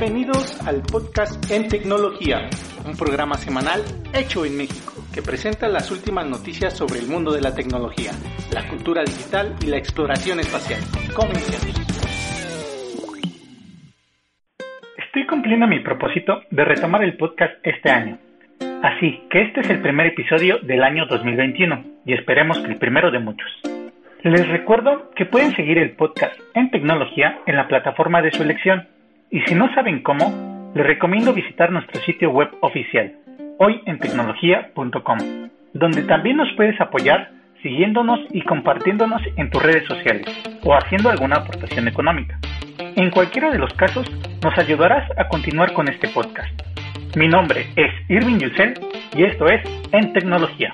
Bienvenidos al podcast En Tecnología, un programa semanal hecho en México que presenta las últimas noticias sobre el mundo de la tecnología, la cultura digital y la exploración espacial. Comencemos. Estoy cumpliendo mi propósito de retomar el podcast este año. Así que este es el primer episodio del año 2021 y esperemos que el primero de muchos. Les recuerdo que pueden seguir el podcast en tecnología en la plataforma de su elección y si no saben cómo, les recomiendo visitar nuestro sitio web oficial, hoyentecnología.com, donde también nos puedes apoyar siguiéndonos y compartiéndonos en tus redes sociales o haciendo alguna aportación económica. En cualquiera de los casos, nos ayudarás a continuar con este podcast. Mi nombre es Irving Yusel y esto es En Tecnología.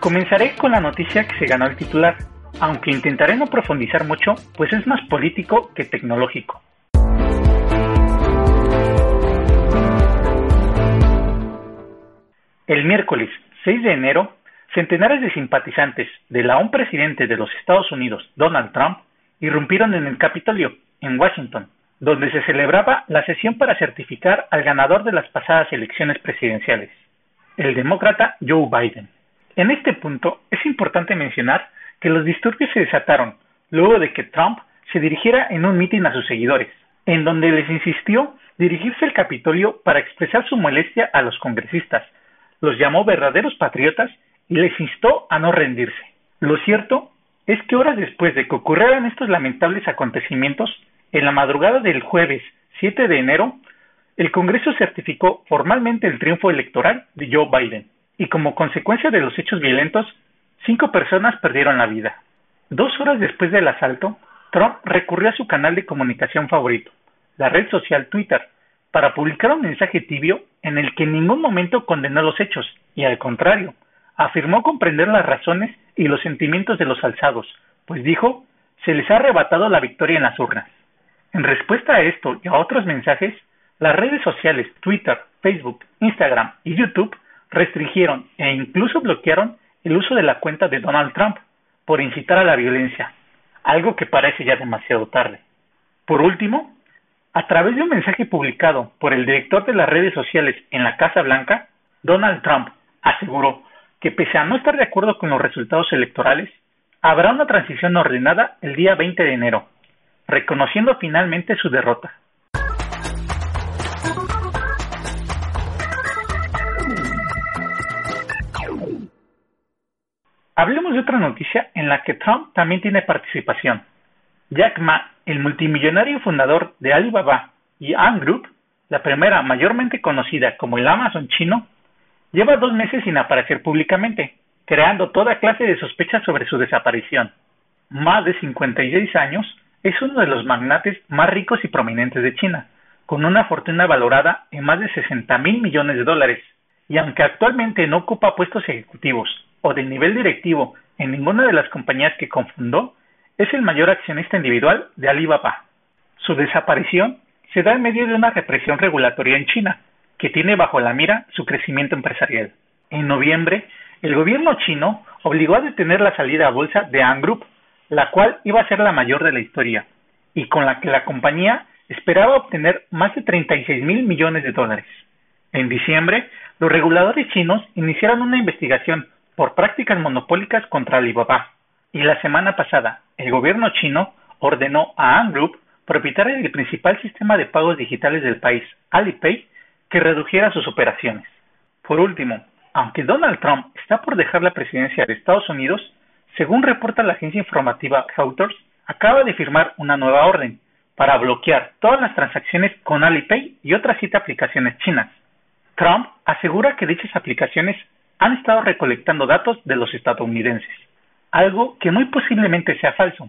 Comenzaré con la noticia que se ganó el titular aunque intentaré no profundizar mucho, pues es más político que tecnológico. El miércoles 6 de enero, centenares de simpatizantes del aún presidente de los Estados Unidos, Donald Trump, irrumpieron en el Capitolio, en Washington, donde se celebraba la sesión para certificar al ganador de las pasadas elecciones presidenciales, el demócrata Joe Biden. En este punto es importante mencionar que los disturbios se desataron luego de que Trump se dirigiera en un mitin a sus seguidores, en donde les insistió dirigirse al Capitolio para expresar su molestia a los congresistas, los llamó verdaderos patriotas y les instó a no rendirse. Lo cierto es que horas después de que ocurrieran estos lamentables acontecimientos, en la madrugada del jueves 7 de enero, el Congreso certificó formalmente el triunfo electoral de Joe Biden, y como consecuencia de los hechos violentos, Cinco personas perdieron la vida. Dos horas después del asalto, Trump recurrió a su canal de comunicación favorito, la red social Twitter, para publicar un mensaje tibio en el que en ningún momento condenó los hechos, y al contrario, afirmó comprender las razones y los sentimientos de los alzados, pues dijo, se les ha arrebatado la victoria en las urnas. En respuesta a esto y a otros mensajes, las redes sociales Twitter, Facebook, Instagram y YouTube restringieron e incluso bloquearon el uso de la cuenta de Donald Trump por incitar a la violencia, algo que parece ya demasiado tarde. Por último, a través de un mensaje publicado por el director de las redes sociales en la Casa Blanca, Donald Trump aseguró que pese a no estar de acuerdo con los resultados electorales, habrá una transición ordenada el día 20 de enero, reconociendo finalmente su derrota. Hablemos de otra noticia en la que Trump también tiene participación. Jack Ma, el multimillonario fundador de Alibaba y Ant Group, la primera mayormente conocida como el Amazon chino, lleva dos meses sin aparecer públicamente, creando toda clase de sospechas sobre su desaparición. Más de 56 años, es uno de los magnates más ricos y prominentes de China, con una fortuna valorada en más de 60 mil millones de dólares, y aunque actualmente no ocupa puestos ejecutivos o de nivel directivo en ninguna de las compañías que confundó, es el mayor accionista individual de Alibaba. Su desaparición se da en medio de una represión regulatoria en China, que tiene bajo la mira su crecimiento empresarial. En noviembre, el gobierno chino obligó a detener la salida a bolsa de Ant la cual iba a ser la mayor de la historia, y con la que la compañía esperaba obtener más de 36 mil millones de dólares. En diciembre, los reguladores chinos iniciaron una investigación por prácticas monopólicas contra Alibaba, y la semana pasada el gobierno chino ordenó a Ant Group, propietaria del principal sistema de pagos digitales del país, Alipay, que redujera sus operaciones. Por último, aunque Donald Trump está por dejar la presidencia de Estados Unidos, según reporta la agencia informativa Reuters, acaba de firmar una nueva orden para bloquear todas las transacciones con Alipay y otras siete aplicaciones chinas. Trump asegura que dichas aplicaciones han estado recolectando datos de los estadounidenses, algo que muy posiblemente sea falso,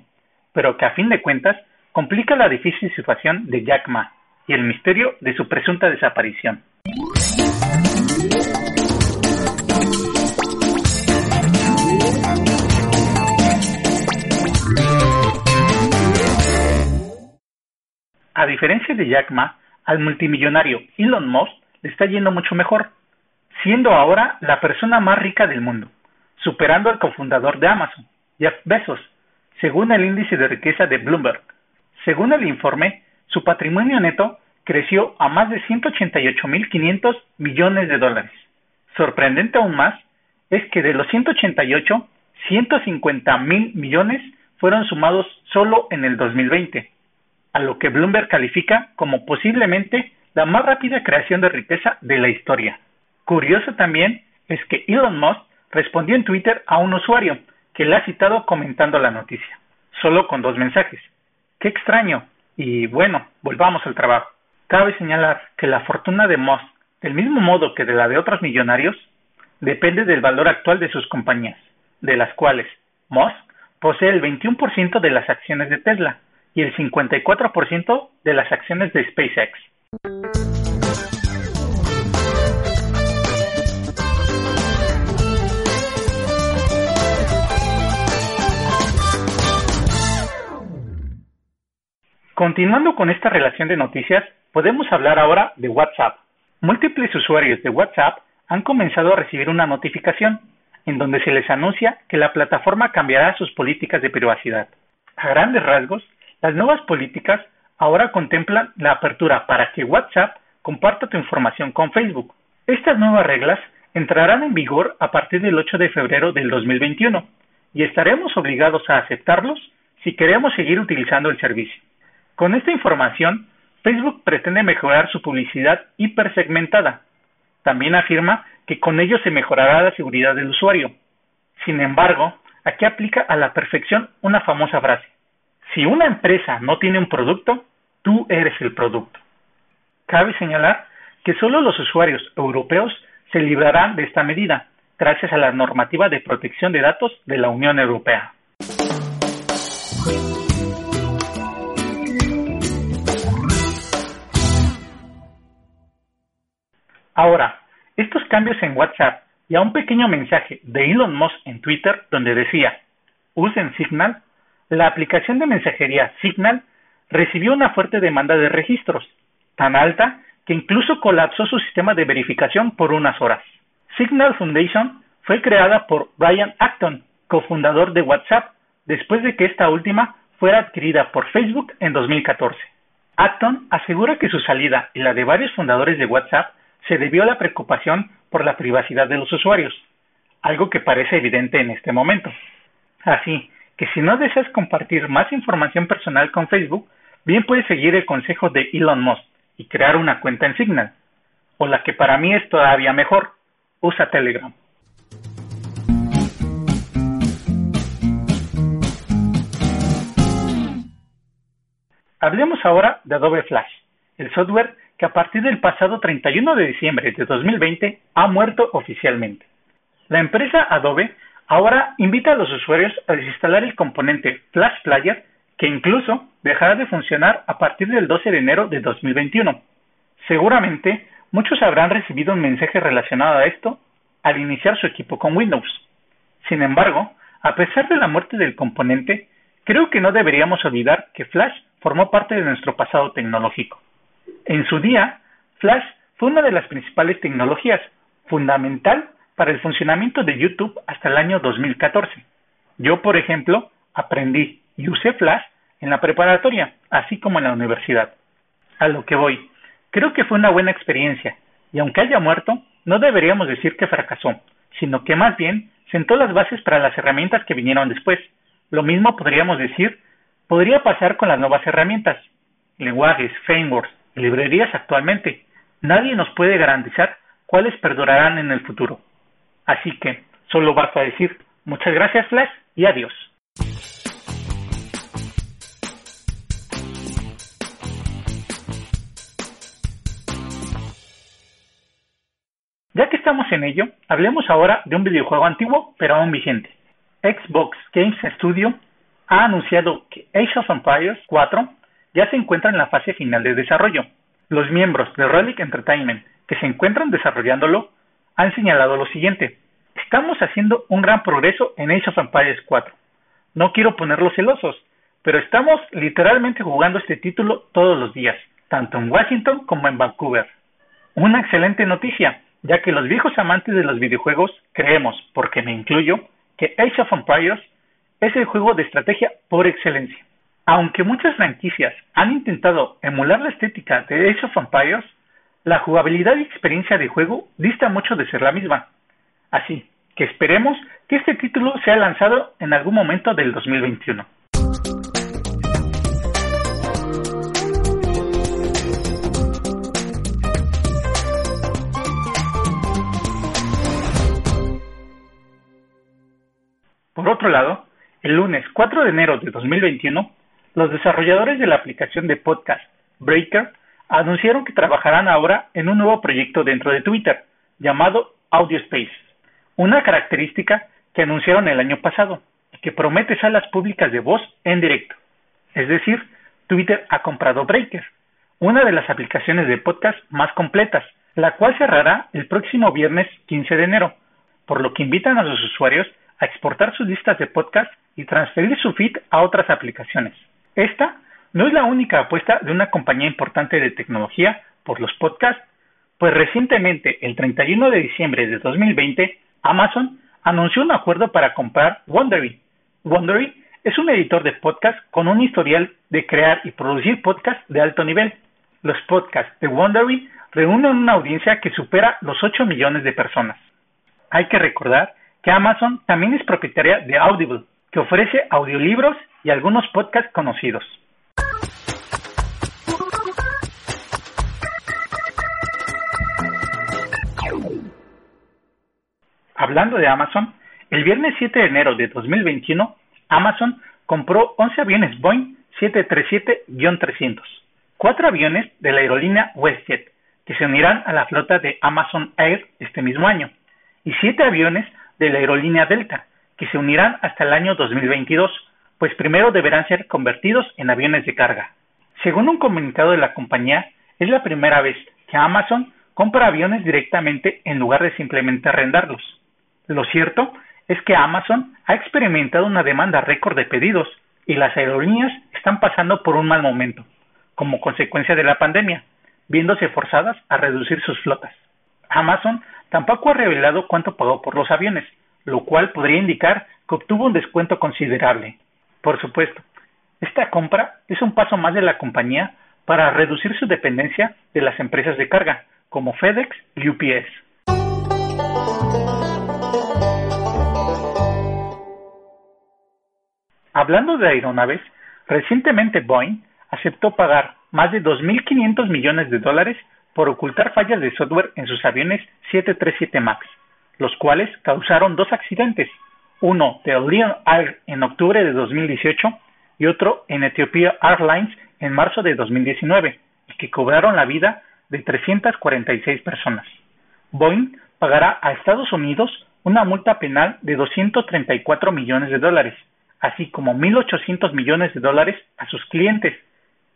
pero que a fin de cuentas complica la difícil situación de Jack Ma y el misterio de su presunta desaparición. A diferencia de Jack Ma, al multimillonario Elon Musk le está yendo mucho mejor siendo ahora la persona más rica del mundo, superando al cofundador de Amazon, Jeff Bezos, según el índice de riqueza de Bloomberg. Según el informe, su patrimonio neto creció a más de 188.500 millones de dólares. Sorprendente aún más es que de los 188, 150 mil millones fueron sumados solo en el 2020, a lo que Bloomberg califica como posiblemente la más rápida creación de riqueza de la historia. Curioso también es que Elon Musk respondió en Twitter a un usuario que le ha citado comentando la noticia, solo con dos mensajes. Qué extraño. Y bueno, volvamos al trabajo. Cabe señalar que la fortuna de Musk, del mismo modo que de la de otros millonarios, depende del valor actual de sus compañías, de las cuales Musk posee el 21% de las acciones de Tesla y el 54% de las acciones de SpaceX. Continuando con esta relación de noticias, podemos hablar ahora de WhatsApp. Múltiples usuarios de WhatsApp han comenzado a recibir una notificación en donde se les anuncia que la plataforma cambiará sus políticas de privacidad. A grandes rasgos, las nuevas políticas ahora contemplan la apertura para que WhatsApp comparta tu información con Facebook. Estas nuevas reglas entrarán en vigor a partir del 8 de febrero del 2021 y estaremos obligados a aceptarlos si queremos seguir utilizando el servicio. Con esta información, Facebook pretende mejorar su publicidad hipersegmentada. También afirma que con ello se mejorará la seguridad del usuario. Sin embargo, aquí aplica a la perfección una famosa frase. Si una empresa no tiene un producto, tú eres el producto. Cabe señalar que solo los usuarios europeos se librarán de esta medida, gracias a la normativa de protección de datos de la Unión Europea. Ahora, estos cambios en WhatsApp y a un pequeño mensaje de Elon Musk en Twitter donde decía, usen Signal, la aplicación de mensajería Signal recibió una fuerte demanda de registros, tan alta que incluso colapsó su sistema de verificación por unas horas. Signal Foundation fue creada por Brian Acton, cofundador de WhatsApp, después de que esta última fuera adquirida por Facebook en 2014. Acton asegura que su salida y la de varios fundadores de WhatsApp se debió a la preocupación por la privacidad de los usuarios, algo que parece evidente en este momento. Así que si no deseas compartir más información personal con Facebook, bien puedes seguir el consejo de Elon Musk y crear una cuenta en Signal. O la que para mí es todavía mejor, usa Telegram. Hablemos ahora de Adobe Flash, el software que a partir del pasado 31 de diciembre de 2020 ha muerto oficialmente. La empresa Adobe ahora invita a los usuarios a desinstalar el componente Flash Player que incluso dejará de funcionar a partir del 12 de enero de 2021. Seguramente muchos habrán recibido un mensaje relacionado a esto al iniciar su equipo con Windows. Sin embargo, a pesar de la muerte del componente, creo que no deberíamos olvidar que Flash formó parte de nuestro pasado tecnológico. En su día, Flash fue una de las principales tecnologías, fundamental para el funcionamiento de YouTube hasta el año 2014. Yo, por ejemplo, aprendí y usé Flash en la preparatoria, así como en la universidad. A lo que voy, creo que fue una buena experiencia, y aunque haya muerto, no deberíamos decir que fracasó, sino que más bien sentó las bases para las herramientas que vinieron después. Lo mismo podríamos decir, podría pasar con las nuevas herramientas, lenguajes, frameworks, librerías actualmente. Nadie nos puede garantizar cuáles perdurarán en el futuro. Así que solo basta decir muchas gracias Flash y adiós. Ya que estamos en ello, hablemos ahora de un videojuego antiguo pero aún vigente. Xbox Games Studio ha anunciado que Age of Empires 4 ya se encuentra en la fase final de desarrollo. Los miembros de Relic Entertainment que se encuentran desarrollándolo han señalado lo siguiente. Estamos haciendo un gran progreso en Age of Empires 4. No quiero ponerlos celosos, pero estamos literalmente jugando este título todos los días, tanto en Washington como en Vancouver. Una excelente noticia, ya que los viejos amantes de los videojuegos creemos, porque me incluyo, que Age of Empires es el juego de estrategia por excelencia. Aunque muchas franquicias han intentado emular la estética de Age of Empires, la jugabilidad y experiencia de juego dista mucho de ser la misma. Así que esperemos que este título sea lanzado en algún momento del 2021. Por otro lado, el lunes 4 de enero de 2021, los desarrolladores de la aplicación de podcast Breaker anunciaron que trabajarán ahora en un nuevo proyecto dentro de Twitter llamado AudioSpace, una característica que anunciaron el año pasado y que promete salas públicas de voz en directo. Es decir, Twitter ha comprado Breaker, una de las aplicaciones de podcast más completas, la cual cerrará el próximo viernes 15 de enero, por lo que invitan a los usuarios a exportar sus listas de podcast y transferir su feed a otras aplicaciones. Esta no es la única apuesta de una compañía importante de tecnología por los podcasts, pues recientemente, el 31 de diciembre de 2020, Amazon anunció un acuerdo para comprar Wondery. Wondery es un editor de podcast con un historial de crear y producir podcasts de alto nivel. Los podcasts de Wondery reúnen una audiencia que supera los 8 millones de personas. Hay que recordar que Amazon también es propietaria de Audible, que ofrece audiolibros y algunos podcasts conocidos. Hablando de Amazon, el viernes 7 de enero de 2021, Amazon compró 11 aviones Boeing 737-300, cuatro aviones de la aerolínea WestJet, que se unirán a la flota de Amazon Air este mismo año, y siete aviones de la aerolínea Delta, que se unirán hasta el año 2022, pues primero deberán ser convertidos en aviones de carga. Según un comunicado de la compañía, es la primera vez que Amazon compra aviones directamente en lugar de simplemente arrendarlos. Lo cierto es que Amazon ha experimentado una demanda récord de pedidos y las aerolíneas están pasando por un mal momento, como consecuencia de la pandemia, viéndose forzadas a reducir sus flotas. Amazon tampoco ha revelado cuánto pagó por los aviones, lo cual podría indicar que obtuvo un descuento considerable. Por supuesto, esta compra es un paso más de la compañía para reducir su dependencia de las empresas de carga, como FedEx y UPS. Hablando de aeronaves, recientemente Boeing aceptó pagar más de 2.500 millones de dólares por ocultar fallas de software en sus aviones 737 MAX, los cuales causaron dos accidentes, uno de Lion Air en octubre de 2018 y otro en Ethiopia Airlines en marzo de 2019, y que cobraron la vida de 346 personas. Boeing pagará a Estados Unidos una multa penal de 234 millones de dólares, así como 1.800 millones de dólares a sus clientes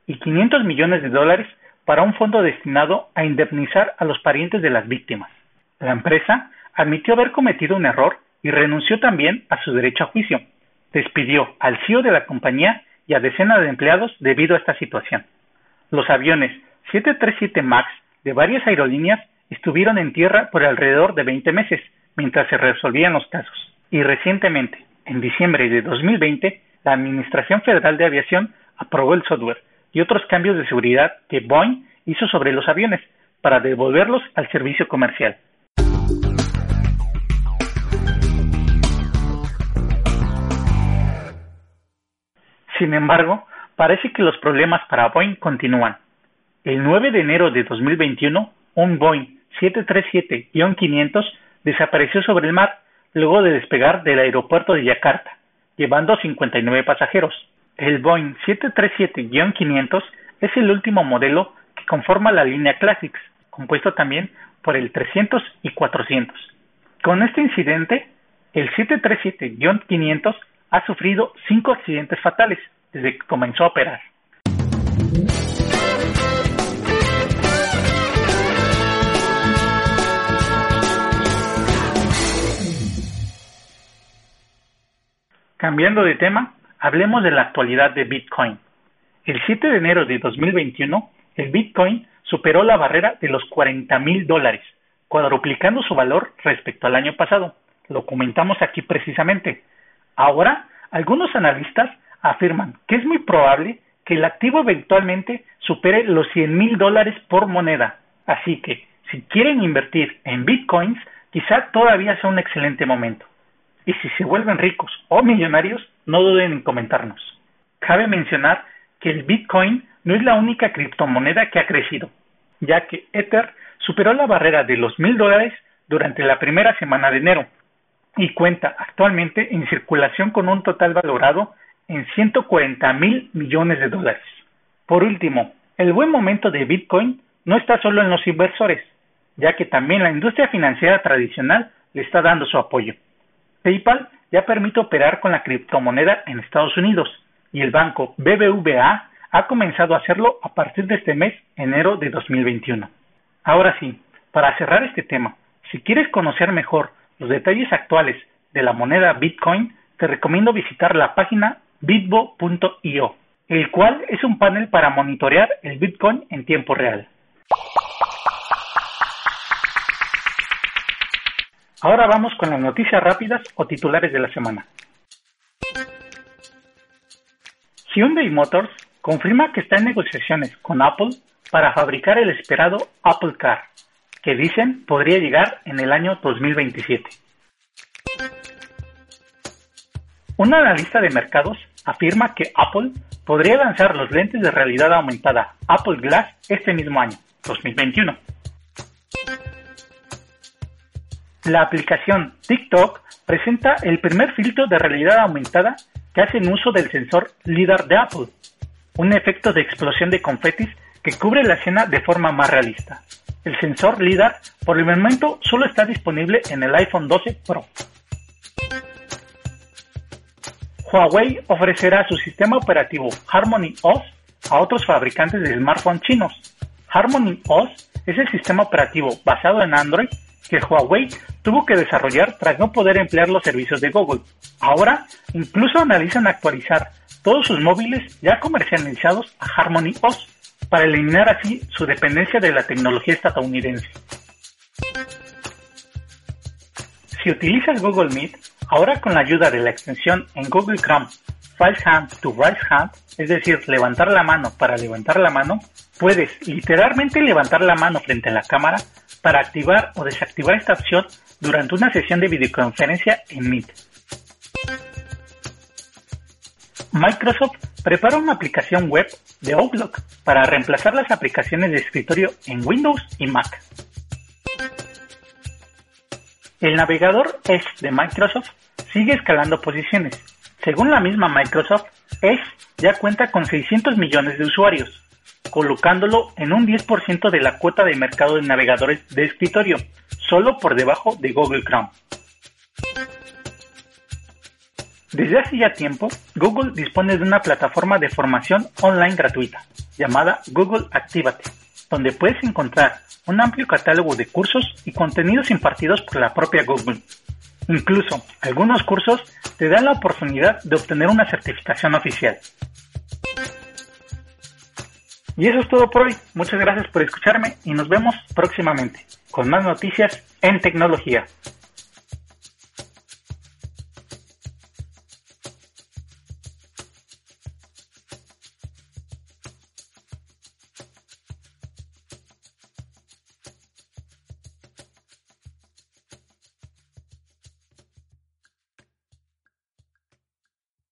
y 500 millones de dólares para un fondo destinado a indemnizar a los parientes de las víctimas. La empresa admitió haber cometido un error y renunció también a su derecho a juicio. Despidió al CEO de la compañía y a decenas de empleados debido a esta situación. Los aviones 737 MAX de varias aerolíneas estuvieron en tierra por alrededor de 20 meses mientras se resolvían los casos. Y recientemente, en diciembre de 2020, la Administración Federal de Aviación aprobó el software y otros cambios de seguridad que Boeing hizo sobre los aviones para devolverlos al servicio comercial. Sin embargo, parece que los problemas para Boeing continúan. El 9 de enero de 2021, un Boeing 737-500 desapareció sobre el mar luego de despegar del aeropuerto de Yakarta, llevando 59 pasajeros. El Boeing 737-500 es el último modelo que conforma la línea Classics, compuesto también por el 300 y 400. Con este incidente, el 737-500 ha sufrido cinco accidentes fatales desde que comenzó a operar. Cambiando de tema, hablemos de la actualidad de Bitcoin. El 7 de enero de 2021, el Bitcoin superó la barrera de los 40 mil dólares, cuadruplicando su valor respecto al año pasado. Lo comentamos aquí precisamente. Ahora, algunos analistas afirman que es muy probable que el activo eventualmente supere los 100 mil dólares por moneda. Así que, si quieren invertir en bitcoins, quizá todavía sea un excelente momento. Y si se vuelven ricos o millonarios, no duden en comentarnos. Cabe mencionar que el bitcoin no es la única criptomoneda que ha crecido, ya que Ether superó la barrera de los mil dólares durante la primera semana de enero y cuenta actualmente en circulación con un total valorado en 140 mil millones de dólares. Por último, el buen momento de Bitcoin no está solo en los inversores, ya que también la industria financiera tradicional le está dando su apoyo. PayPal ya permite operar con la criptomoneda en Estados Unidos y el banco BBVA ha comenzado a hacerlo a partir de este mes, enero de 2021. Ahora sí, para cerrar este tema, si quieres conocer mejor los detalles actuales de la moneda Bitcoin, te recomiendo visitar la página bitbo.io, el cual es un panel para monitorear el Bitcoin en tiempo real. Ahora vamos con las noticias rápidas o titulares de la semana. Hyundai Motors confirma que está en negociaciones con Apple para fabricar el esperado Apple Car, que dicen podría llegar en el año 2027. Un analista de mercados afirma que Apple podría lanzar los lentes de realidad aumentada Apple Glass este mismo año, 2021. La aplicación TikTok presenta el primer filtro de realidad aumentada que hace uso del sensor LIDAR de Apple, un efecto de explosión de confetis que cubre la escena de forma más realista. El sensor LIDAR por el momento solo está disponible en el iPhone 12 Pro. Huawei ofrecerá su sistema operativo Harmony OS a otros fabricantes de smartphones chinos. Harmony OS es el sistema operativo basado en Android que Huawei tuvo que desarrollar tras no poder emplear los servicios de Google. Ahora, incluso analizan actualizar todos sus móviles ya comercializados a Harmony OS para eliminar así su dependencia de la tecnología estadounidense. Si utilizas Google Meet, ahora con la ayuda de la extensión en Google Chrome Right Hand to Right Hand, es decir, levantar la mano para levantar la mano, puedes literalmente levantar la mano frente a la cámara para activar o desactivar esta opción durante una sesión de videoconferencia en Meet. Microsoft prepara una aplicación web de Outlook para reemplazar las aplicaciones de escritorio en Windows y Mac. El navegador Edge de Microsoft sigue escalando posiciones. Según la misma Microsoft, Edge ya cuenta con 600 millones de usuarios, colocándolo en un 10% de la cuota de mercado de navegadores de escritorio, solo por debajo de Google Chrome. Desde hace ya tiempo, Google dispone de una plataforma de formación online gratuita, llamada Google Activate, donde puedes encontrar un amplio catálogo de cursos y contenidos impartidos por la propia Google. Incluso, algunos cursos te dan la oportunidad de obtener una certificación oficial. Y eso es todo por hoy. Muchas gracias por escucharme y nos vemos próximamente con más noticias en tecnología.